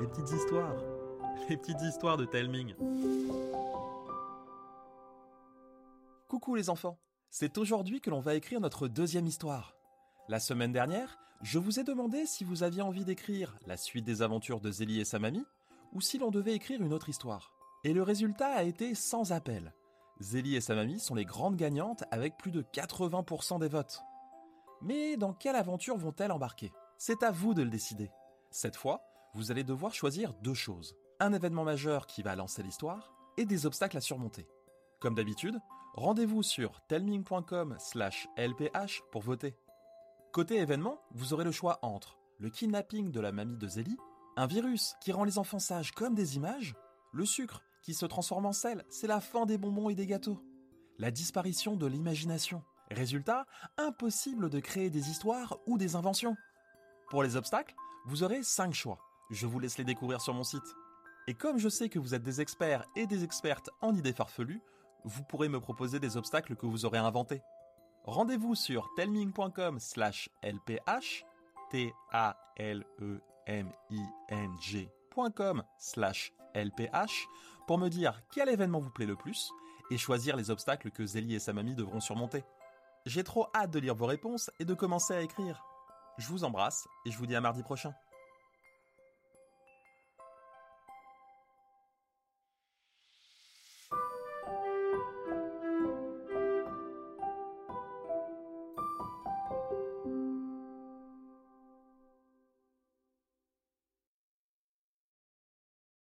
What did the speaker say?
les petites histoires, les petites histoires de Telming. Coucou les enfants, c'est aujourd'hui que l'on va écrire notre deuxième histoire. La semaine dernière, je vous ai demandé si vous aviez envie d'écrire la suite des aventures de Zélie et sa mamie, ou si l'on devait écrire une autre histoire. Et le résultat a été sans appel. Zélie et sa mamie sont les grandes gagnantes avec plus de 80% des votes. Mais dans quelle aventure vont-elles embarquer? C'est à vous de le décider. Cette fois, vous allez devoir choisir deux choses. Un événement majeur qui va lancer l'histoire et des obstacles à surmonter. Comme d'habitude, rendez-vous sur telming.com slash lph pour voter. Côté événement, vous aurez le choix entre le kidnapping de la mamie de Zélie, un virus qui rend les enfants sages comme des images, le sucre qui se transforme en sel, c'est la fin des bonbons et des gâteaux, la disparition de l'imagination. Résultat, impossible de créer des histoires ou des inventions. Pour les obstacles, vous aurez 5 choix. Je vous laisse les découvrir sur mon site. Et comme je sais que vous êtes des experts et des expertes en idées farfelues, vous pourrez me proposer des obstacles que vous aurez inventés. Rendez-vous sur telming.com slash lph, t a l e m i n g.com slash lph pour me dire quel événement vous plaît le plus et choisir les obstacles que Zélie et sa mamie devront surmonter. J'ai trop hâte de lire vos réponses et de commencer à écrire. Je vous embrasse et je vous dis à mardi prochain.